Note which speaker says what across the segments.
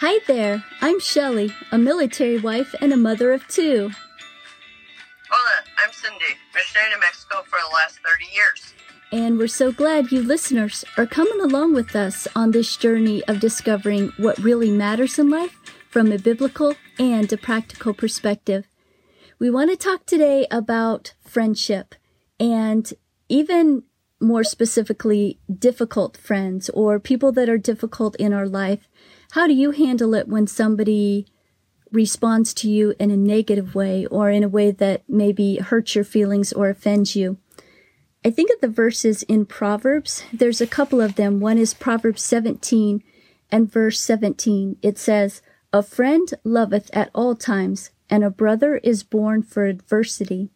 Speaker 1: Hi there, I'm Shelley, a military wife and a mother of two.
Speaker 2: Hola, I'm Cindy, missionary to Mexico for the last 30 years.
Speaker 1: And we're so glad you listeners are coming along with us on this journey of discovering what really matters in life from a biblical and a practical perspective. We want to talk today about friendship and even more specifically, difficult friends or people that are difficult in our life. How do you handle it when somebody responds to you in a negative way or in a way that maybe hurts your feelings or offends you? I think of the verses in Proverbs. There's a couple of them. One is Proverbs 17 and verse 17. It says, A friend loveth at all times, and a brother is born for adversity.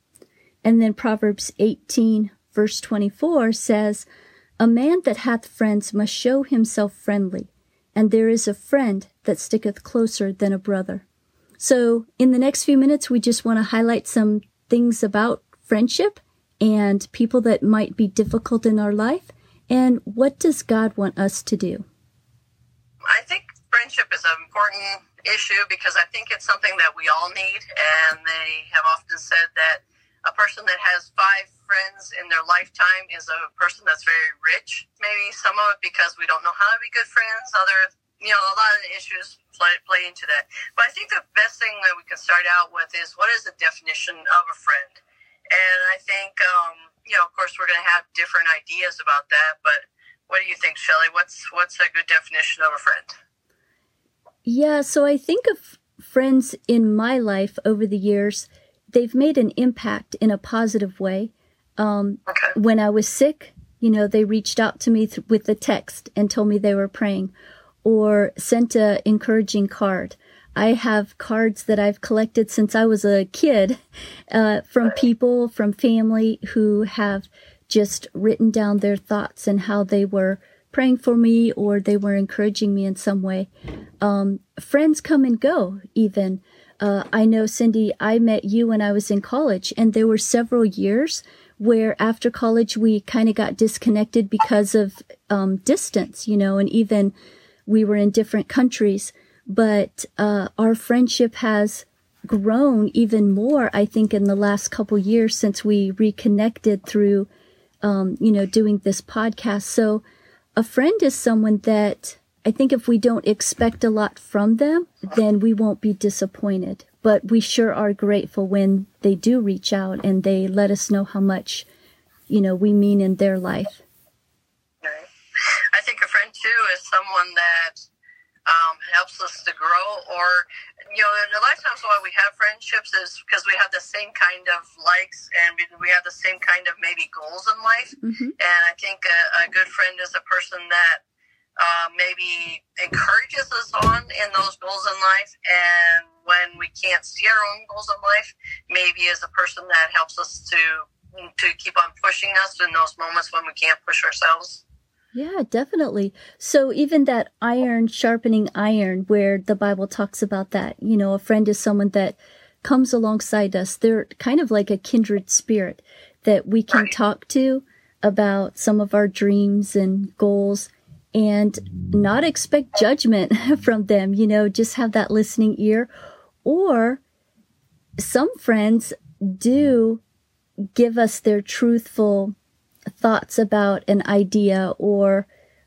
Speaker 1: And then Proverbs 18 verse 24 says, A man that hath friends must show himself friendly, and there is a friend that sticketh closer than a brother. So in the next few minutes, we just want to highlight some things about friendship and people that might be difficult in our life. And what does God want us to do?
Speaker 2: I think friendship is an important issue because I think it's something that we all need. And they have often said that a person that has five friends in their lifetime is a person that's very rich. Maybe some of it because we don't know how to be good friends. Other, you know, a lot of the issues play, play into that. But I think the best thing that we can start out with is what is the definition of a friend? And I think, um, you know, of course, we're going to have different ideas about that. But what do you think, Shelley? What's what's a good definition of a friend?
Speaker 1: Yeah, so I think of friends in my life over the years they've made an impact in a positive way. Um,
Speaker 2: okay.
Speaker 1: When I was sick, you know, they reached out to me th- with a text and told me they were praying or sent a encouraging card. I have cards that I've collected since I was a kid uh, from people, from family who have just written down their thoughts and how they were praying for me or they were encouraging me in some way. Um, friends come and go, even. Uh, I know, Cindy, I met you when I was in college, and there were several years where after college we kind of got disconnected because of um, distance, you know, and even we were in different countries. But uh, our friendship has grown even more, I think, in the last couple years since we reconnected through, um, you know, doing this podcast. So a friend is someone that I think if we don't expect a lot from them, then we won't be disappointed. But we sure are grateful when they do reach out and they let us know how much, you know, we mean in their life.
Speaker 2: Right. I think a friend too is someone that um, helps us to grow, or you know, a lot of times why we have friendships is because we have the same kind of likes and we have the same kind of maybe goals in life.
Speaker 1: Mm-hmm.
Speaker 2: And I think a, a good friend is a person that uh, maybe encourages us on in those goals in life. And when we can't see our own goals in life, maybe is a person that helps us to to keep on pushing us in those moments when we can't push ourselves.
Speaker 1: Yeah, definitely. So even that iron sharpening iron, where the Bible talks about that, you know, a friend is someone that comes alongside us. They're kind of like a kindred spirit that we can
Speaker 2: right.
Speaker 1: talk to about some of our dreams and goals and not expect judgment from them, you know, just have that listening ear. Or some friends do give us their truthful thoughts about an idea or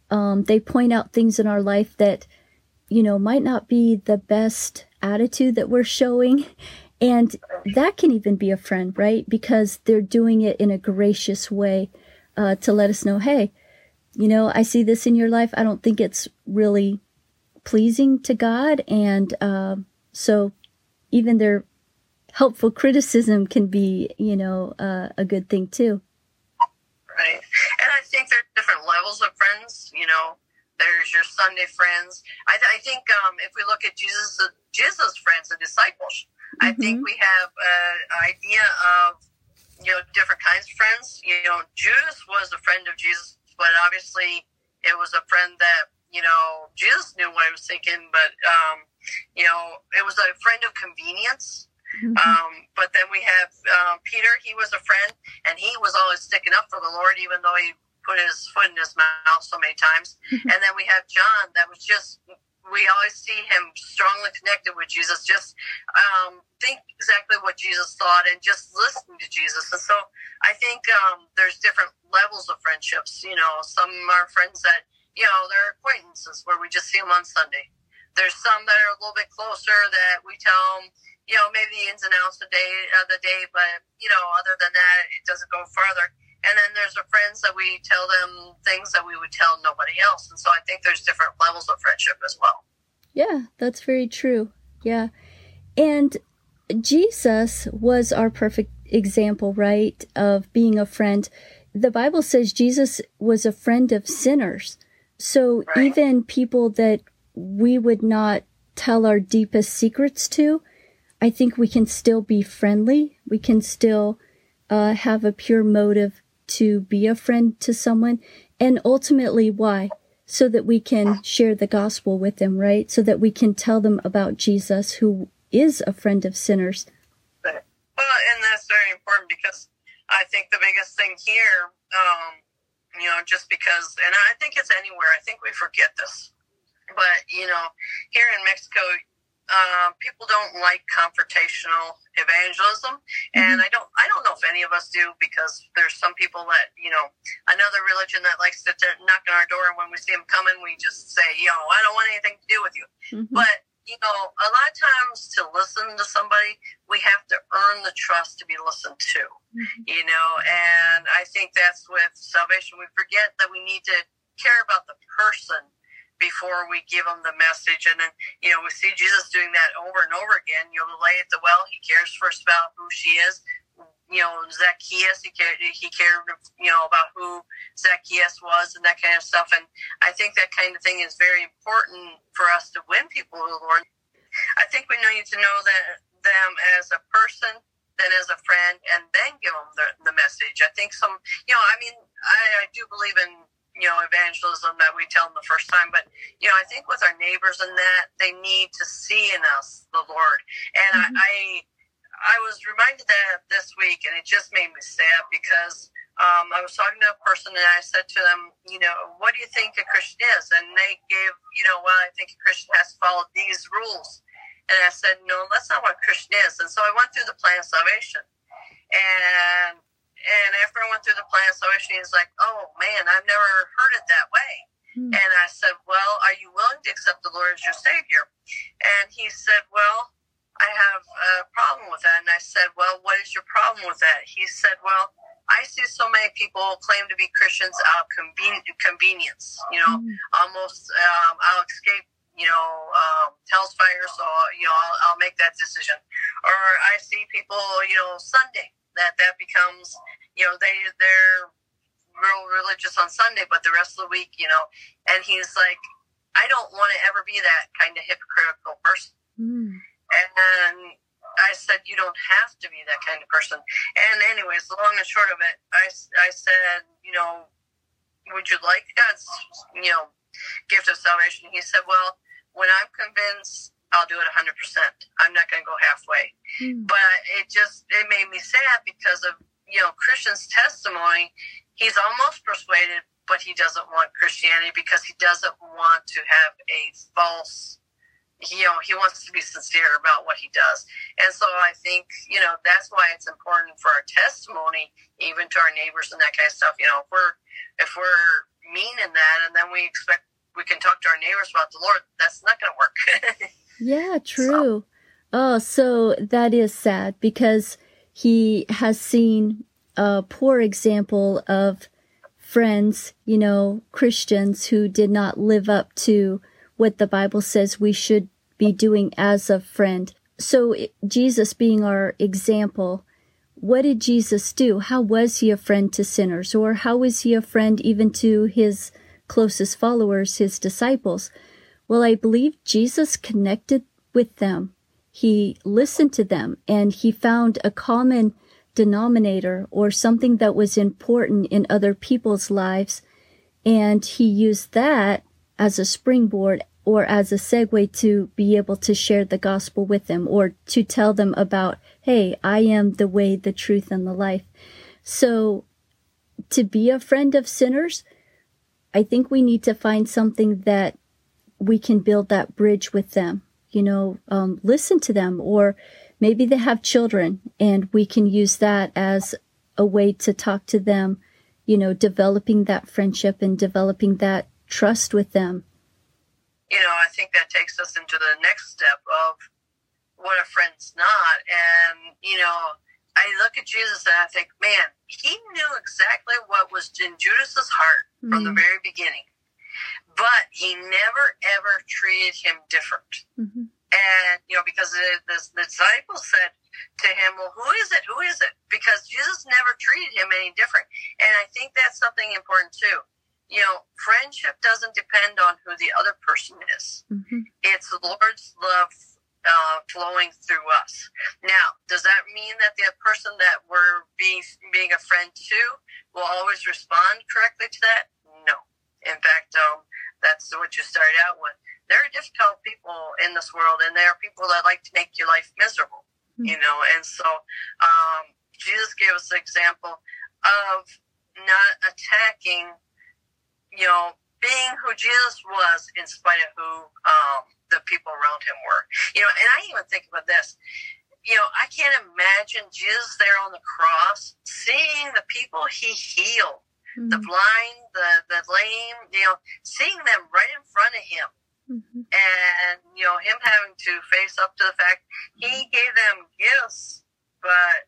Speaker 1: um, they point out things in our life that, you know, might not be the best attitude that we're showing. And that can even be a friend, right? Because they're doing it in a gracious way uh, to let us know, hey, you know, I see this in your life. I don't think it's really pleasing to God. And uh, so even their helpful criticism can be, you know, uh, a good thing too.
Speaker 2: Right. And I think there are different levels of friends, you know. There's your Sunday friends. I, th- I think um, if we look at Jesus, uh, Jesus' friends, and disciples, mm-hmm. I think we have an idea of you know different kinds of friends. You know, Judas was a friend of Jesus but obviously it was a friend that you know Jesus knew what I was thinking, but um, you know it was a friend of convenience. Mm-hmm. Um, but then we have um, Peter. He was a friend, and he was always sticking up for the Lord, even though he put his foot in his mouth so many times. Mm-hmm. And then we have John, that was just we always see him strongly connected with Jesus. Just um, think exactly what Jesus thought and just listen to Jesus. And so I think um, there's different levels of friendships. You know, some are friends that you know they're acquaintances where we just see them on Sunday. There's some that are a little bit closer that we tell them, you know, maybe the ins and outs of the day, of the day, but you know, other than that, it doesn't go further. And then there's the friends that we tell them things that we would tell nobody else. And so I think there's different levels of friendship as well.
Speaker 1: Yeah, that's very true. Yeah. And Jesus was our perfect example, right, of being a friend. The Bible says Jesus was a friend of sinners. So right. even people that we would not tell our deepest secrets to, I think we can still be friendly. We can still uh, have a pure motive to be a friend to someone. And ultimately, why? So that we can share the gospel with them, right? So that we can tell them about Jesus, who is a friend of sinners.
Speaker 2: Well, and that's very important because I think the biggest thing here, um, you know, just because, and I think it's anywhere, I think we forget this. But, you know, here in Mexico, uh, people don't like confrontational evangelism, and mm-hmm. I don't. I don't know if any of us do because there's some people that you know another religion that likes to t- knock on our door, and when we see them coming, we just say, "Yo, I don't want anything to do with you." Mm-hmm. But you know, a lot of times to listen to somebody, we have to earn the trust to be listened to. Mm-hmm. You know, and I think that's with salvation. We forget that we need to care about the person before we give them the message. And then, you know, we see Jesus doing that over and over again. You know, the lady at the well, he cares first about who she is. You know, Zacchaeus, he cared, he cared, you know, about who Zacchaeus was and that kind of stuff. And I think that kind of thing is very important for us to win people to the Lord. I think we need to know that them as a person, then as a friend, and then give them the, the message. I think some, you know, I mean, I, I do believe in you know evangelism that we tell them the first time but you know i think with our neighbors and that they need to see in us the lord and mm-hmm. I, I i was reminded that this week and it just made me sad because um, I was talking to a person and I said to them, you know, what do you think a Christian is? And they gave, you know, well, I think a Christian has to follow these rules. And I said, no, that's not what a Christian is. And so I went through the plan of salvation. And and after I went through the plan of salvation, he's like, oh man, I've never heard it that way. Hmm. And I said, well, are you willing to accept the Lord as your Savior? And he said, well, have a problem with that. And I said, well, what is your problem with that? He said, well, I see so many people claim to be Christians out of conven- convenience. You know, mm. almost um, I'll escape. You know, um, hell's fire, so you know I'll, I'll make that decision. Or I see people, you know, Sunday that that becomes you know they they're real religious on Sunday, but the rest of the week, you know, and he's like, I don't want to ever be that kind of hypocritical person. Mm. And I said, you don't have to be that kind of person. And anyways, long and short of it, I, I said, you know, would you like God's, you know, gift of salvation? He said, well, when I'm convinced I'll do it 100%. I'm not going to go halfway. Mm. But it just, it made me sad because of, you know, Christian's testimony. He's almost persuaded, but he doesn't want Christianity because he doesn't want to have a false, you know, he wants to be sincere about what he does. And so I think, you know, that's why it's important for our testimony, even to our neighbors and that kind of stuff. You know, if we're, if we're mean in that and then we expect we can talk to our neighbors about the Lord, that's not going to work.
Speaker 1: Yeah, true. So. Oh, so that is sad because he has seen a poor example of friends, you know, Christians who did not live up to what the Bible says we should be doing as a friend. So, Jesus being our example, what did Jesus do? How was he a friend to sinners? Or how was he a friend even to his closest followers, his disciples? Well, I believe Jesus connected with them. He listened to them and he found a common denominator or something that was important in other people's lives. And he used that as a springboard or as a segue to be able to share the gospel with them or to tell them about, Hey, I am the way, the truth, and the life. So to be a friend of sinners, I think we need to find something that we can build that bridge with them. You know, um, listen to them, or maybe they have children, and we can use that as a way to talk to them. You know, developing that friendship and developing that trust with them.
Speaker 2: You know, I think that takes us into the next step of what a friend's not. And, you know, I look at Jesus and I think, man, he knew exactly what was in Judas's heart mm-hmm. from the mm-hmm. very beginning. But he never ever treated him different. Mm-hmm. And, you know, because the, the, the disciples said to him, well, who is it? Who is it? Because Jesus never treated him any different. And I think that's something important too. You know, friendship doesn't depend on who the other person is. Mm-hmm. It's the Lord's love uh, flowing through us. Now, does that mean that the person that we're being being a friend to will always respond correctly to that? No. In fact, um, that's what you started out with. There are difficult people in this world, and there are people that like to make your life miserable. Mm-hmm. You know, and so um, Jesus gave us an example of not attacking. You know, being who Jesus was in spite of who um, the people around him were. You know, and I even think about this. You know, I can't imagine Jesus there on the cross, seeing the people he healed, mm-hmm. the blind, the the lame, you know, seeing them right in front of him. Mm-hmm. And, you know, him having to face up to the fact he gave them gifts, but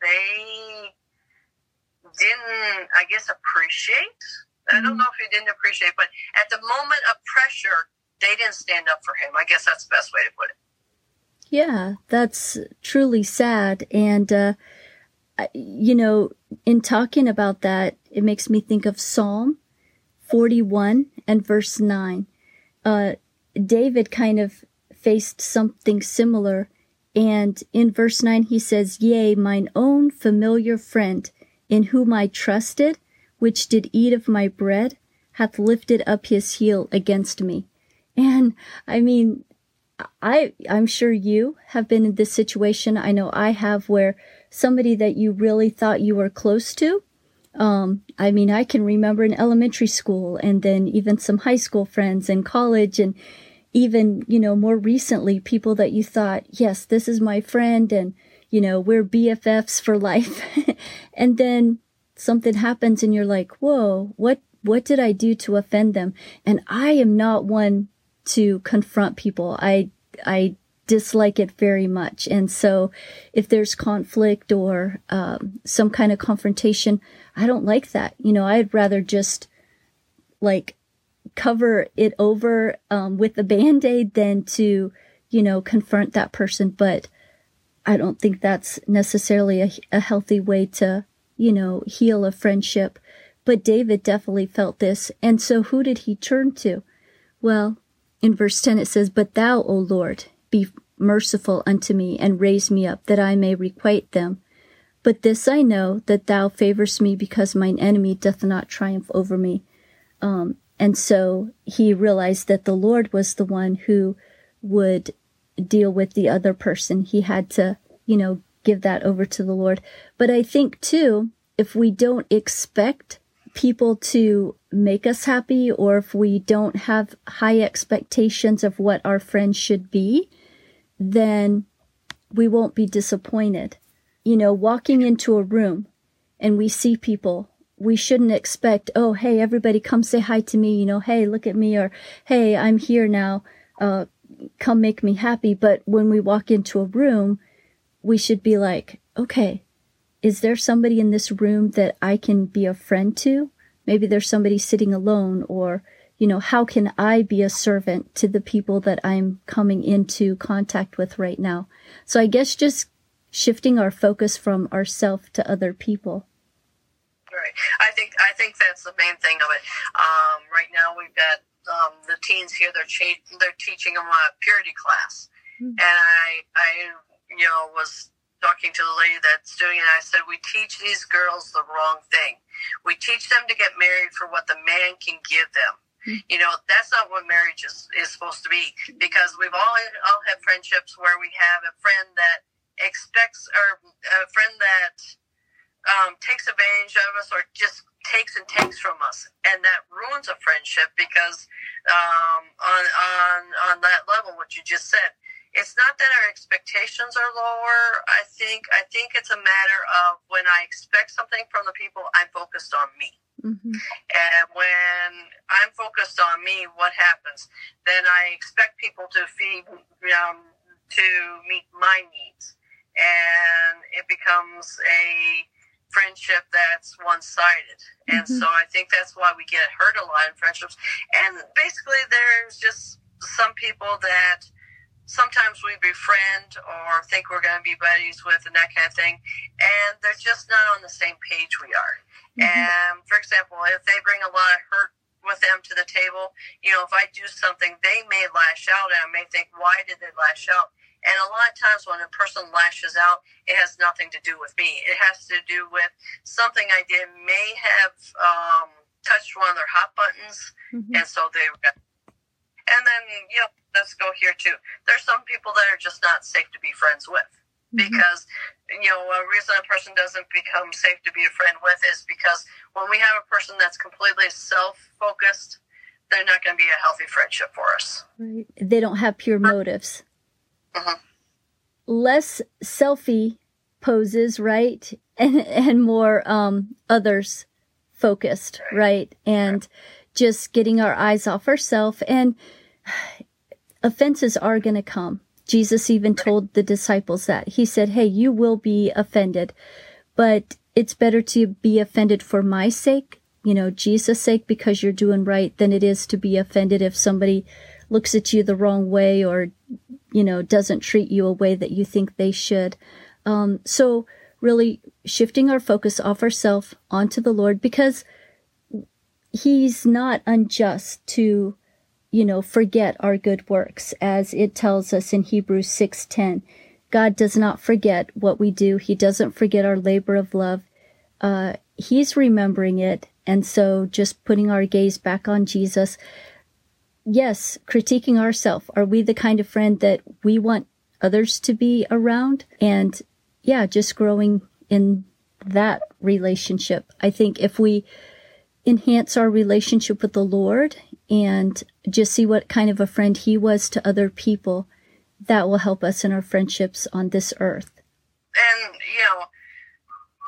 Speaker 2: they didn't, I guess, appreciate. I don't mm-hmm. know if he didn't appreciate, but at the moment of pressure, they didn't stand up for him. I guess that's the best way to put it.
Speaker 1: Yeah, that's truly sad. And, uh, you know, in talking about that, it makes me think of Psalm 41 and verse 9. Uh, David kind of faced something similar. And in verse 9, he says, Yea, mine own familiar friend, in whom I trusted, which did eat of my bread, hath lifted up his heel against me. And I mean, I, I'm sure you have been in this situation. I know I have where somebody that you really thought you were close to. Um, I mean, I can remember in elementary school and then even some high school friends and college and even, you know, more recently, people that you thought, yes, this is my friend and, you know, we're BFFs for life. and then something happens and you're like, whoa, what, what did I do to offend them? And I am not one to confront people. I, I dislike it very much. And so if there's conflict or um, some kind of confrontation, I don't like that. You know, I'd rather just like cover it over um, with a band aid than to, you know, confront that person. But I don't think that's necessarily a, a healthy way to, you know, heal a friendship. But David definitely felt this. And so who did he turn to? Well, in verse 10 it says, But thou, O Lord, be merciful unto me, and raise me up, that I may requite them. But this I know, that thou favorest me, because mine enemy doth not triumph over me. Um, and so he realized that the Lord was the one who would deal with the other person. He had to, you know, give that over to the Lord. But I think too, if we don't expect people to make us happy or if we don't have high expectations of what our friends should be, then we won't be disappointed. You know, walking into a room and we see people, we shouldn't expect, oh, hey, everybody come say hi to me, you know, hey, look at me, or hey, I'm here now, uh, come make me happy. But when we walk into a room, we should be like, okay, is there somebody in this room that I can be a friend to? Maybe there's somebody sitting alone or, you know, how can I be a servant to the people that I'm coming into contact with right now? So I guess just shifting our focus from ourself to other people.
Speaker 2: Right. I think I think that's the main thing of it. Um, right now we've got um, the teens here. They're cha- they're teaching them a purity class, mm-hmm. and I I you know was talking to the lady that's doing it, I said, We teach these girls the wrong thing. We teach them to get married for what the man can give them. Hmm. You know, that's not what marriage is, is supposed to be because we've all, all had friendships where we have a friend that expects or a friend that um, takes advantage of us or just takes and takes from us, and that ruins a friendship because um, on on on that level, what you just said, it's not that our expectations are lower. I think I think it's a matter of when I expect something from the people, I'm focused on me. Mm-hmm. And when I'm focused on me, what happens? Then I expect people to feed um, to meet my needs, and it becomes a friendship that's one sided. And mm-hmm. so I think that's why we get hurt a lot in friendships. And basically, there's just some people that sometimes we befriend or think we're going to be buddies with and that kind of thing. And they're just not on the same page we are. Mm-hmm. And for example, if they bring a lot of hurt with them to the table, you know, if I do something, they may lash out and I may think, why did they lash out? And a lot of times when a person lashes out, it has nothing to do with me. It has to do with something I did may have um, touched one of their hot buttons, mm-hmm. and so they. And then you know, let's go here too. There's some people that are just not safe to be friends with mm-hmm. because you know a reason a person doesn't become safe to be a friend with is because when we have a person that's completely self-focused, they're not going to be a healthy friendship for us.
Speaker 1: Right. They don't have pure motives. Uh-huh. Less selfie poses, right? And, and more um, others focused, right? And just getting our eyes off ourselves. And offenses are going to come. Jesus even told the disciples that. He said, Hey, you will be offended, but it's better to be offended for my sake, you know, Jesus' sake, because you're doing right, than it is to be offended if somebody looks at you the wrong way or you know, doesn't treat you a way that you think they should. Um, so really shifting our focus off ourselves onto the Lord because he's not unjust to, you know, forget our good works as it tells us in Hebrews 6:10. God does not forget what we do. He doesn't forget our labor of love. Uh, he's remembering it. And so just putting our gaze back on Jesus, yes, critiquing ourselves. Are we the kind of friend that we want others to be around? And yeah, just growing in that relationship. I think if we enhance our relationship with the Lord and just see what kind of a friend He was to other people, that will help us in our friendships on this earth.
Speaker 2: And, you know,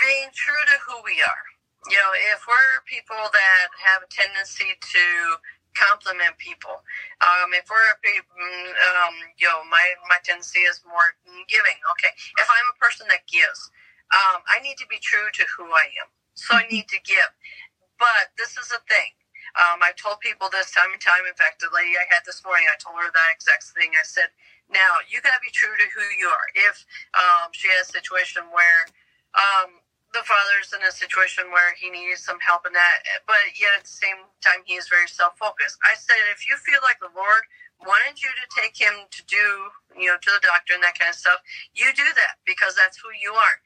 Speaker 2: being true to who we are. You know, if we're people that have a tendency to compliment people. Um, if we're, mm, um, you know, my, my tendency is more giving. Okay. If I'm a person that gives, um, I need to be true to who I am. So I need to give. But this is a thing. Um, I've told people this time and time. In fact, the lady I had this morning, I told her that exact thing. I said, now you got to be true to who you are. If um, she has a situation where um, the father's in a situation where he needs some help in that, but yet at the same time he is very self focused. I said, if you feel like the Lord wanted you to take him to do, you know, to the doctor and that kind of stuff, you do that because that's who you are.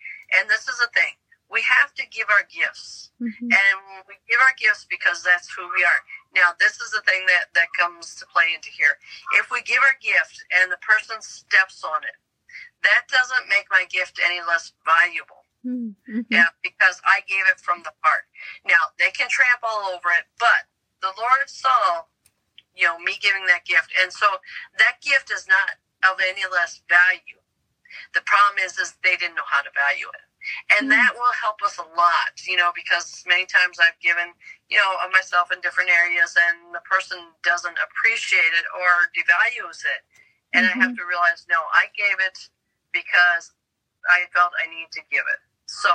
Speaker 2: And this is the thing. We have to give our gifts. Mm-hmm. And we give our gifts because that's who we are. Now, this is the thing that, that comes to play into here. If we give our gift and the person steps on it, that doesn't make my gift any less valuable Mm-hmm. Yeah, because I gave it from the heart. Now they can tramp all over it, but the Lord saw, you know, me giving that gift, and so that gift is not of any less value. The problem is, is they didn't know how to value it, and mm-hmm. that will help us a lot, you know, because many times I've given, you know, of myself in different areas, and the person doesn't appreciate it or devalues it, and mm-hmm. I have mm-hmm. to realize, no, I gave it because I felt I need to give it. So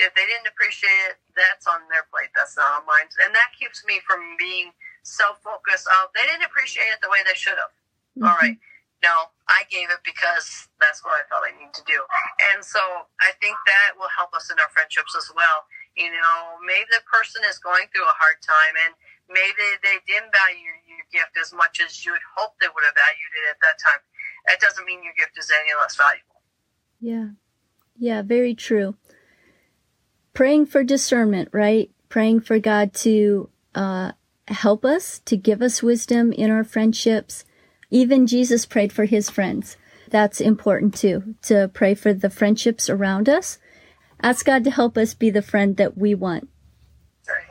Speaker 2: if they didn't appreciate it, that's on their plate. That's not on mine. And that keeps me from being self focused of they didn't appreciate it the way they should have. Mm-hmm. All right. No, I gave it because that's what I felt I need to do. And so I think that will help us in our friendships as well. You know, maybe the person is going through a hard time and maybe they didn't value your gift as much as you would hope they would have valued it at that time. That doesn't mean your gift is any less valuable.
Speaker 1: Yeah. Yeah, very true. Praying for discernment, right? Praying for God to uh, help us, to give us wisdom in our friendships. Even Jesus prayed for his friends. That's important too, to pray for the friendships around us. Ask God to help us be the friend that we want.
Speaker 2: Right.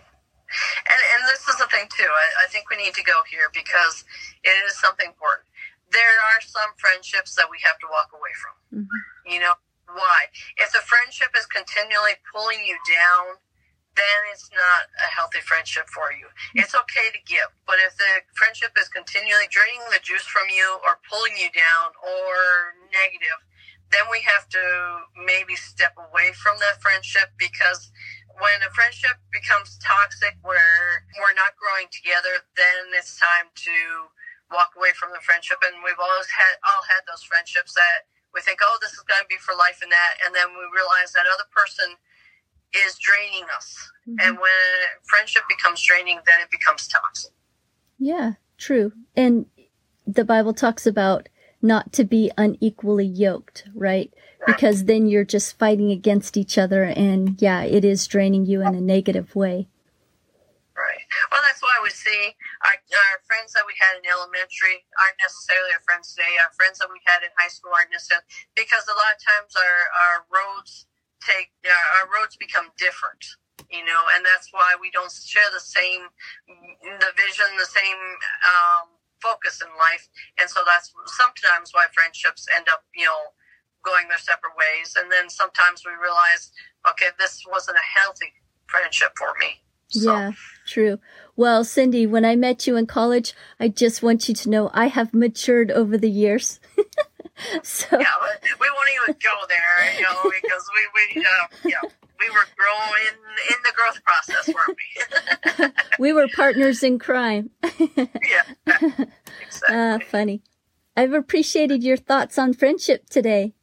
Speaker 2: And and this is the thing too. I, I think we need to go here because it is something important. There are some friendships that we have to walk away from. Mm-hmm. You know why? If the friendship is continually pulling you down, then it's not a healthy friendship for you. It's okay to give, but if the friendship is continually draining the juice from you or pulling you down or negative, then we have to maybe step away from that friendship because when a friendship becomes toxic where we're not growing together, then it's time to walk away from the friendship. And we've always had all had those friendships that we think, oh, this is going to be for life and that, and then we realize that other person is draining us. Mm-hmm. And when friendship becomes draining, then it becomes toxic.
Speaker 1: Yeah, true. And the Bible talks about not to be unequally yoked, right? Because then you're just fighting against each other and yeah, it is draining you in a negative way.
Speaker 2: Right. Well, that's why we see our, our friends that we had in elementary aren't necessarily our friends today. Our friends that we had in high school aren't necessarily, because a lot of times our, our roads take, uh, our roads become different you know, and that's why we don't share the same, the vision, the same um, focus in life. And so that's sometimes why friendships end up, you know, going their separate ways. And then sometimes we realize, okay, this wasn't a healthy friendship for me.
Speaker 1: So. Yeah, true. Well, Cindy, when I met you in college, I just want you to know I have matured over the years.
Speaker 2: so yeah, we won't even go there, you know, because we we uh, yeah we were growing in the growth process, weren't we?
Speaker 1: we were partners in crime.
Speaker 2: yeah.
Speaker 1: Exactly. Ah, funny. I've appreciated your thoughts on friendship today.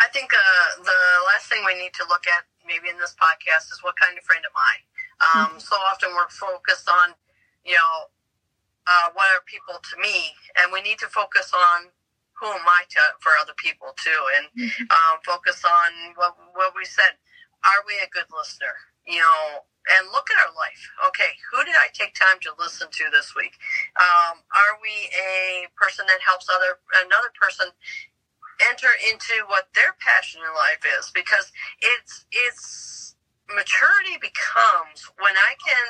Speaker 2: I think uh, the last thing we need to look at, maybe in this podcast, is what kind of friend am I? Um, mm-hmm. So often we're focused on, you know, uh, what are people to me, and we need to focus on who am I to for other people too, and mm-hmm. um, focus on what what we said. Are we a good listener? You know, and look at our life. Okay, who did I take time to listen to this week? Um, are we a person that helps other another person enter into what their passion in life is? Because it's it's maturity becomes when I can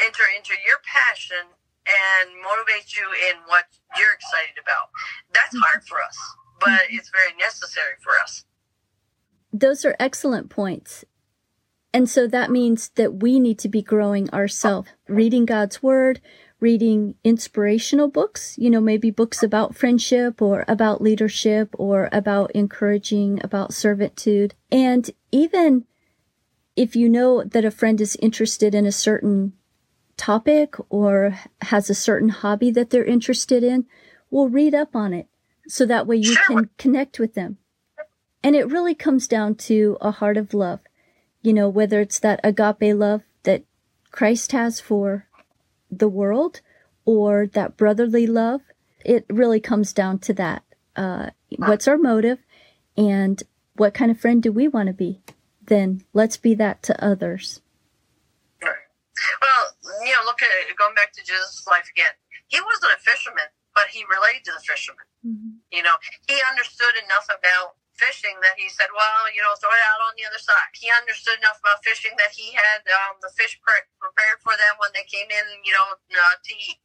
Speaker 2: enter into your passion and motivate you in what you're excited about. That's mm-hmm. hard for us, but mm-hmm. it's very necessary for us.
Speaker 1: Those are excellent points. And so that means that we need to be growing ourselves, reading God's word, reading inspirational books, you know, maybe books about friendship or about leadership or about encouraging, about servitude. And even if you know that a friend is interested in a certain topic or has a certain hobby that they're interested in, we'll read up on it so that way you can connect with them. And it really comes down to a heart of love you know, whether it's that agape love that Christ has for the world or that brotherly love, it really comes down to that. Uh, what's our motive and what kind of friend do we want to be? Then let's be that to others.
Speaker 2: Well, you know, look at it, going back to Jesus' life again. He wasn't a fisherman, but he related to the fisherman. Mm-hmm. You know, he understood enough about fishing that he said, well, you know, throw it out on the other side. He understood enough about fishing that he had um, the fish pre- prepared for them when they came in, you know, uh, to eat.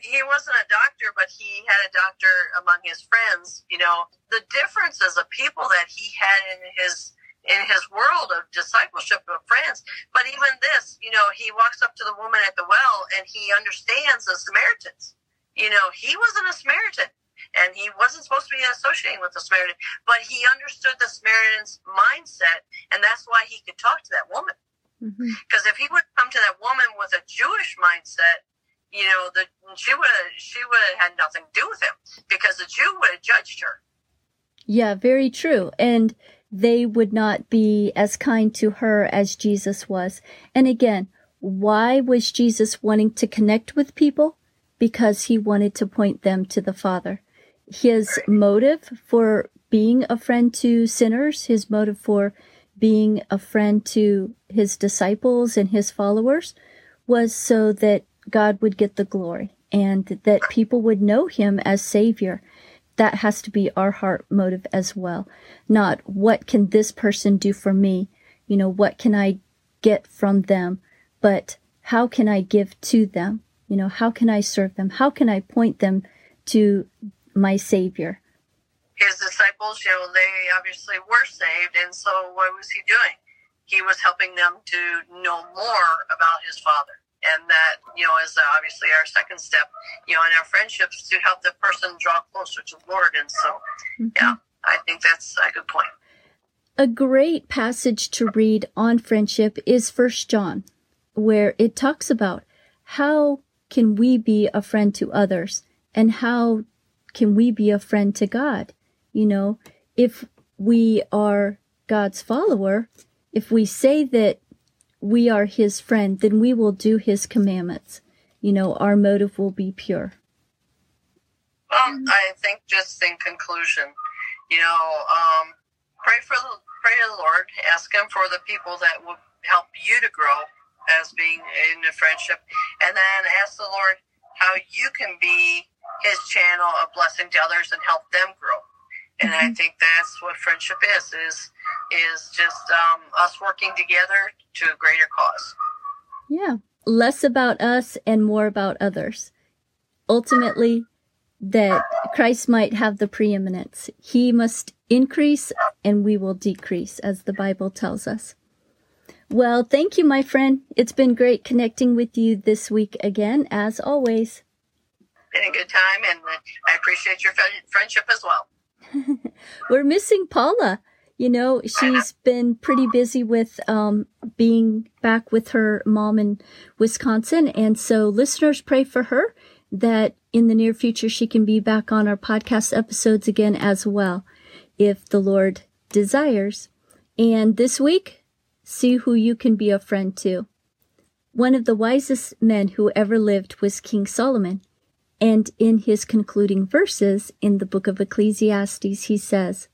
Speaker 2: He wasn't a doctor, but he had a doctor among his friends. You know, the differences of people that he had in his in his world of discipleship of friends. But even this, you know, he walks up to the woman at the well and he understands the Samaritans. You know, he wasn't a Samaritan and he wasn't supposed to be associating with the Samaritan, but he understood the Samaritan's mindset, and that's why he could talk to that woman. Because mm-hmm. if he would come to that woman with a Jewish mindset, you know, the, she would have she would have had nothing to do with him because the Jew would have judged her.
Speaker 1: Yeah, very true, and they would not be as kind to her as Jesus was. And again, why was Jesus wanting to connect with people? Because he wanted to point them to the Father his motive for being a friend to sinners, his motive for being a friend to his disciples and his followers was so that God would get the glory and that people would know him as savior. That has to be our heart motive as well. Not what can this person do for me? You know, what can I get from them? but how can I give to them? You know, how can I serve them? How can I point them to my Savior?
Speaker 2: His disciples, you know, they obviously were saved, and so what was he doing? He was helping them to know more about his Father. And that, you know, is obviously our second step, you know, in our friendships to help the person draw closer to the Lord. And so, mm-hmm. yeah, I think that's a good point.
Speaker 1: A great passage to read on friendship is First John, where it talks about how can we be a friend to others and how can we be a friend to God? You know, if we are God's follower, if we say that we are his friend, then we will do his commandments. You know, our motive will be pure.
Speaker 2: Well, I think just in conclusion, you know, um, pray for the pray to the Lord, ask Him for the people that will help you to grow as being in a friendship, and then ask the Lord how you can be His channel of blessing to others and help them grow. And mm-hmm. I think that's what friendship is is is just um, us working together to a greater cause.
Speaker 1: Yeah, less about us and more about others. Ultimately, that Christ might have the preeminence. He must increase and we will decrease, as the Bible tells us. Well, thank you, my friend. It's been great connecting with you this week again, as always.
Speaker 2: Been a good time, and I appreciate your friendship as well.
Speaker 1: We're missing Paula. You know, she's been pretty busy with um, being back with her mom in Wisconsin. And so, listeners, pray for her that in the near future she can be back on our podcast episodes again as well if the Lord desires. And this week, see who you can be a friend to. One of the wisest men who ever lived was King Solomon. And in his concluding verses in the book of Ecclesiastes, he says,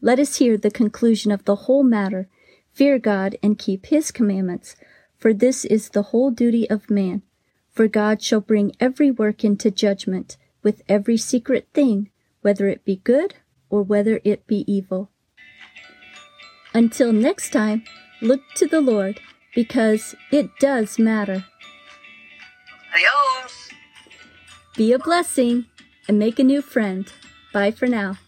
Speaker 1: Let us hear the conclusion of the whole matter. Fear God and keep his commandments, for this is the whole duty of man. For God shall bring every work into judgment with every secret thing, whether it be good or whether it be evil. Until next time, look to the Lord because it does matter.
Speaker 2: Adios.
Speaker 1: Be a blessing and make a new friend. Bye for now.